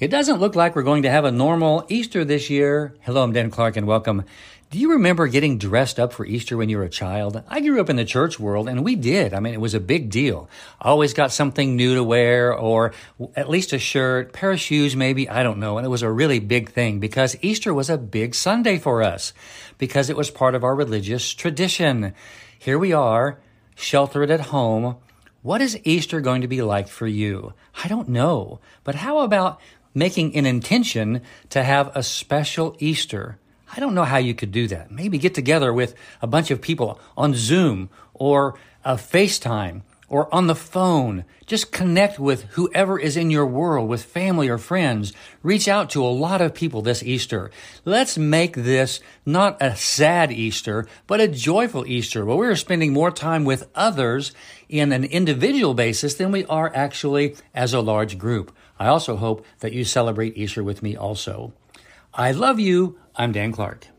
It doesn't look like we're going to have a normal Easter this year. Hello, I'm Dan Clark and welcome. Do you remember getting dressed up for Easter when you were a child? I grew up in the church world and we did. I mean, it was a big deal. Always got something new to wear or at least a shirt, pair of shoes maybe, I don't know. And it was a really big thing because Easter was a big Sunday for us because it was part of our religious tradition. Here we are, sheltered at home. What is Easter going to be like for you? I don't know. But how about making an intention to have a special Easter. I don't know how you could do that. Maybe get together with a bunch of people on Zoom or a FaceTime or on the phone. Just connect with whoever is in your world, with family or friends. Reach out to a lot of people this Easter. Let's make this not a sad Easter, but a joyful Easter where we're spending more time with others in an individual basis than we are actually as a large group. I also hope that you celebrate Easter with me also. I love you. I'm Dan Clark.